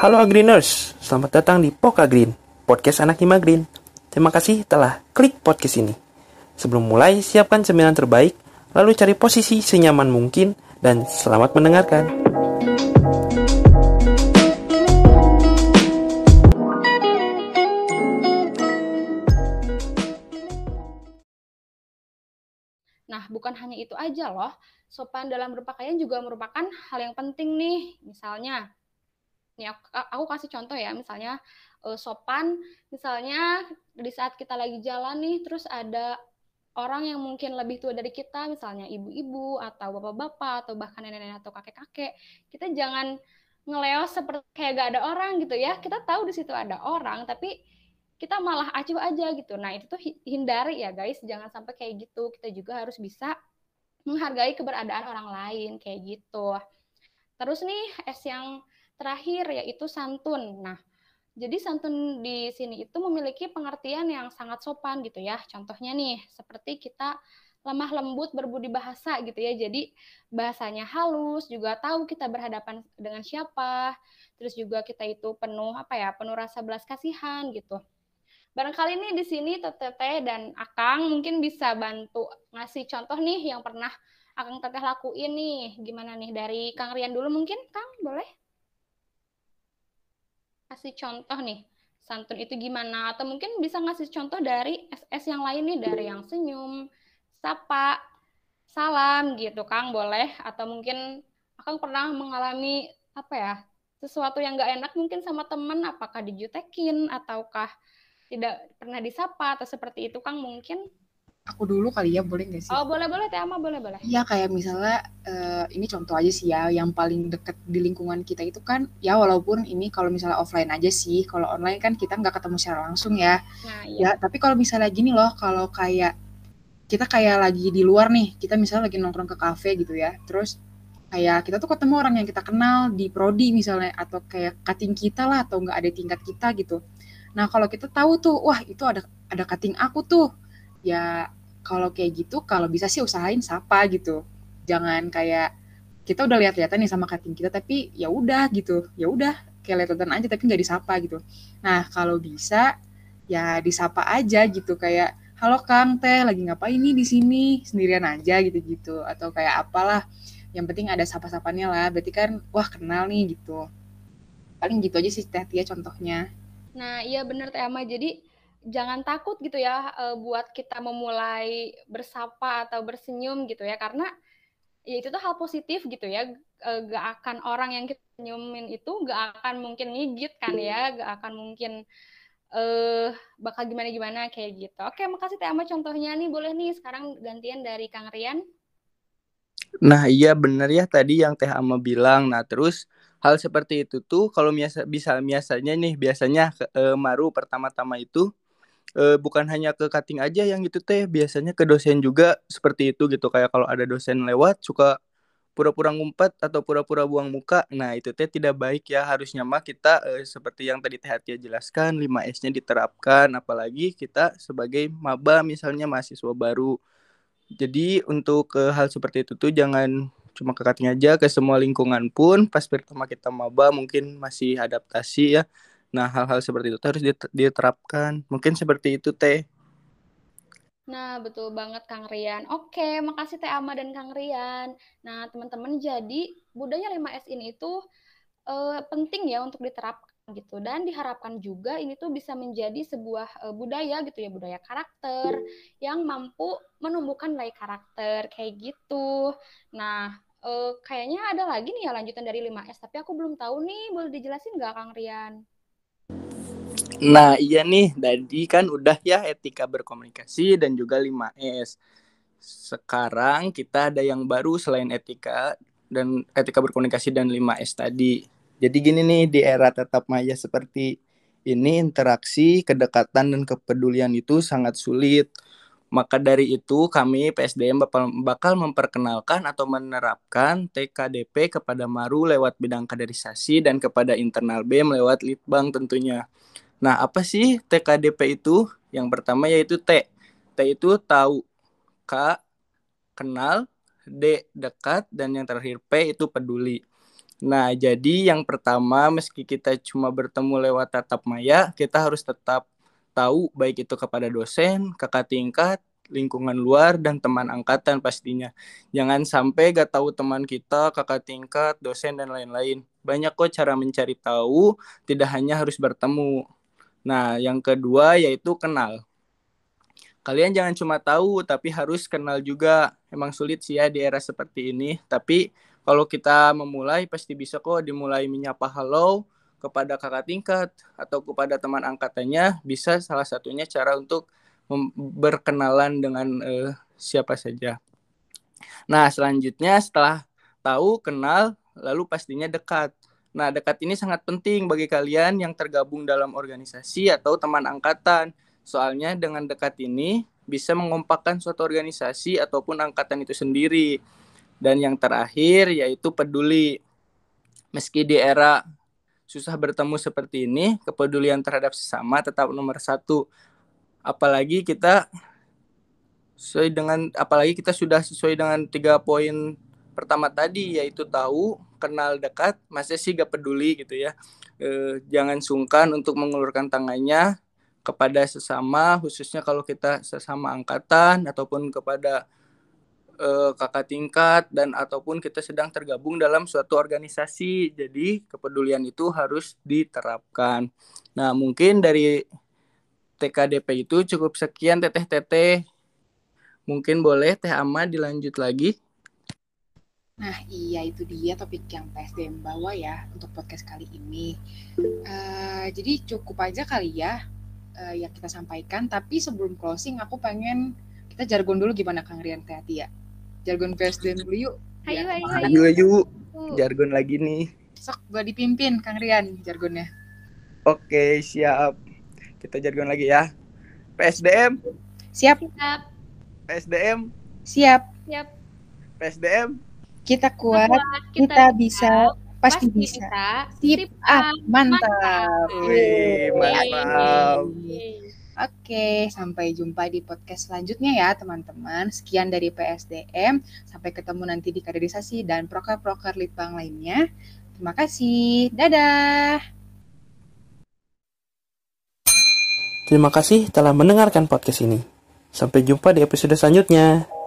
Halo Agriners, selamat datang di Poka Green, podcast anak Hima Green. Terima kasih telah klik podcast ini. Sebelum mulai, siapkan cemilan terbaik, lalu cari posisi senyaman mungkin, dan selamat mendengarkan. Nah, bukan hanya itu aja loh, sopan dalam berpakaian juga merupakan hal yang penting nih. Misalnya, nih aku, aku kasih contoh ya, misalnya uh, sopan, misalnya di saat kita lagi jalan nih, terus ada orang yang mungkin lebih tua dari kita, misalnya ibu-ibu atau bapak-bapak atau bahkan nenek-nenek atau kakek-kakek, kita jangan ngeleos seperti kayak gak ada orang gitu ya. Kita tahu di situ ada orang, tapi kita malah acuh aja gitu. Nah, itu tuh hindari ya guys, jangan sampai kayak gitu. Kita juga harus bisa menghargai keberadaan orang lain kayak gitu. Terus nih, es yang terakhir yaitu santun. Nah, jadi santun di sini itu memiliki pengertian yang sangat sopan gitu ya. Contohnya nih, seperti kita lemah lembut berbudi bahasa gitu ya. Jadi bahasanya halus, juga tahu kita berhadapan dengan siapa. Terus juga kita itu penuh apa ya, penuh rasa belas kasihan gitu. Barangkali nih di sini Teteh dan Akang mungkin bisa bantu ngasih contoh nih yang pernah Akang Teteh lakuin nih. Gimana nih dari Kang Rian dulu mungkin, Kang? Boleh? Kasih contoh nih. Santun itu gimana? Atau mungkin bisa ngasih contoh dari SS yang lain nih, dari yang senyum, sapa, salam gitu, Kang. Boleh? Atau mungkin Akang pernah mengalami apa ya? Sesuatu yang gak enak mungkin sama teman, apakah dijutekin ataukah tidak pernah disapa atau seperti itu Kang mungkin aku dulu kali ya boleh nggak sih? Oh boleh boleh Teh Ama boleh boleh. Iya kayak misalnya uh, ini contoh aja sih ya yang paling deket di lingkungan kita itu kan ya walaupun ini kalau misalnya offline aja sih kalau online kan kita nggak ketemu secara langsung ya. Nah, iya. Ya tapi kalau misalnya gini loh kalau kayak kita kayak lagi di luar nih kita misalnya lagi nongkrong ke kafe gitu ya terus kayak kita tuh ketemu orang yang kita kenal di prodi misalnya atau kayak cutting kita lah atau nggak ada tingkat kita gitu Nah, kalau kita tahu tuh, wah itu ada ada cutting aku tuh. Ya kalau kayak gitu, kalau bisa sih usahain sapa gitu. Jangan kayak kita udah lihat-lihatan nih sama cutting kita, tapi ya udah gitu. Ya udah kayak lihat aja tapi nggak disapa gitu. Nah, kalau bisa ya disapa aja gitu kayak halo Kang Teh lagi ngapain nih di sini sendirian aja gitu-gitu atau kayak apalah yang penting ada sapa-sapanya lah berarti kan wah kenal nih gitu paling gitu aja sih Teh Tia contohnya Nah, iya bener Teh Ama. Jadi jangan takut gitu ya uh, buat kita memulai bersapa atau bersenyum gitu ya. Karena ya itu tuh hal positif gitu ya. Uh, gak akan orang yang kita senyumin itu gak akan mungkin ngigit kan ya. Gak akan mungkin uh, bakal gimana gimana kayak gitu. Oke makasih Teh contohnya nih. Boleh nih sekarang gantian dari Kang Rian. Nah iya bener ya tadi yang Teh Ama bilang. Nah terus hal seperti itu tuh kalau biasa bisa biasanya nih biasanya e, maru pertama-tama itu e, bukan hanya ke cutting aja yang gitu teh biasanya ke dosen juga seperti itu gitu. Kayak kalau ada dosen lewat suka pura-pura ngumpet atau pura-pura buang muka nah itu teh tidak baik ya. Harusnya mah kita e, seperti yang tadi teh Hatia jelaskan 5S-nya diterapkan. Apalagi kita sebagai maba misalnya mahasiswa baru. Jadi untuk e, hal seperti itu tuh jangan cuma ke cutting aja ke semua lingkungan pun. Pas pertama kita maba mungkin masih adaptasi ya nah hal-hal seperti itu harus diterapkan mungkin seperti itu teh Nah, betul banget Kang Rian. Oke, makasih Teh Ama dan Kang Rian. Nah, teman-teman, jadi budaya 5S ini itu uh, penting ya untuk diterapkan gitu dan diharapkan juga ini tuh bisa menjadi sebuah uh, budaya gitu ya budaya karakter yang mampu menumbuhkan nilai karakter kayak gitu. Nah, uh, kayaknya ada lagi nih ya lanjutan dari 5S tapi aku belum tahu nih boleh dijelasin nggak Kang Rian? Nah iya nih tadi kan udah ya etika berkomunikasi dan juga 5S. Sekarang kita ada yang baru selain etika dan etika berkomunikasi dan 5S tadi jadi gini nih di era tetap maya seperti ini interaksi, kedekatan dan kepedulian itu sangat sulit. Maka dari itu kami PSDM bakal, memperkenalkan atau menerapkan TKDP kepada Maru lewat bidang kaderisasi dan kepada internal BEM lewat Litbang tentunya. Nah, apa sih TKDP itu? Yang pertama yaitu T. T itu tahu, K kenal, D dekat dan yang terakhir P itu peduli. Nah, jadi yang pertama meski kita cuma bertemu lewat tatap maya, kita harus tetap tahu baik itu kepada dosen, kakak tingkat, lingkungan luar dan teman angkatan pastinya. Jangan sampai gak tahu teman kita, kakak tingkat, dosen dan lain-lain. Banyak kok cara mencari tahu, tidak hanya harus bertemu. Nah, yang kedua yaitu kenal. Kalian jangan cuma tahu, tapi harus kenal juga. Emang sulit sih ya di era seperti ini, tapi kalau kita memulai pasti bisa kok dimulai menyapa halo kepada kakak tingkat atau kepada teman angkatannya bisa salah satunya cara untuk berkenalan dengan uh, siapa saja. Nah, selanjutnya setelah tahu, kenal, lalu pastinya dekat. Nah, dekat ini sangat penting bagi kalian yang tergabung dalam organisasi atau teman angkatan. Soalnya dengan dekat ini bisa mengompakkan suatu organisasi ataupun angkatan itu sendiri. Dan yang terakhir yaitu peduli. Meski di era susah bertemu seperti ini, kepedulian terhadap sesama tetap nomor satu. Apalagi kita sesuai dengan apalagi kita sudah sesuai dengan tiga poin pertama tadi yaitu tahu, kenal dekat, masih sih gak peduli gitu ya. E, jangan sungkan untuk mengulurkan tangannya kepada sesama, khususnya kalau kita sesama angkatan ataupun kepada uh, kakak tingkat dan ataupun kita sedang tergabung dalam suatu organisasi. Jadi kepedulian itu harus diterapkan. Nah, mungkin dari TKDP itu cukup sekian teteh-teteh. Mungkin boleh Teh Ama dilanjut lagi. Nah, iya itu dia topik yang PSDM bawa ya untuk podcast kali ini. Uh, jadi cukup aja kali ya uh, yang kita sampaikan. Tapi sebelum closing, aku pengen kita jargon dulu gimana Kang Rian Teh ya jargon PSDN dulu yuk. Ayo, ayo, ayo. Ayo, yuk. Jargon lagi nih. Sok gua dipimpin Kang Rian jargonnya. Oke, siap. Kita jargon lagi ya. PSDM. Siap. Siap. PSDM. Siap. Siap. PSDM. Kita kuat, kita, kita bisa, pasti, pasti bisa. bisa. Sip, ah, mantap. mantap. Wih, mantap. Oke, sampai jumpa di podcast selanjutnya ya teman-teman. Sekian dari PSDM. Sampai ketemu nanti di kaderisasi dan proker-proker litbang lainnya. Terima kasih. Dadah. Terima kasih telah mendengarkan podcast ini. Sampai jumpa di episode selanjutnya.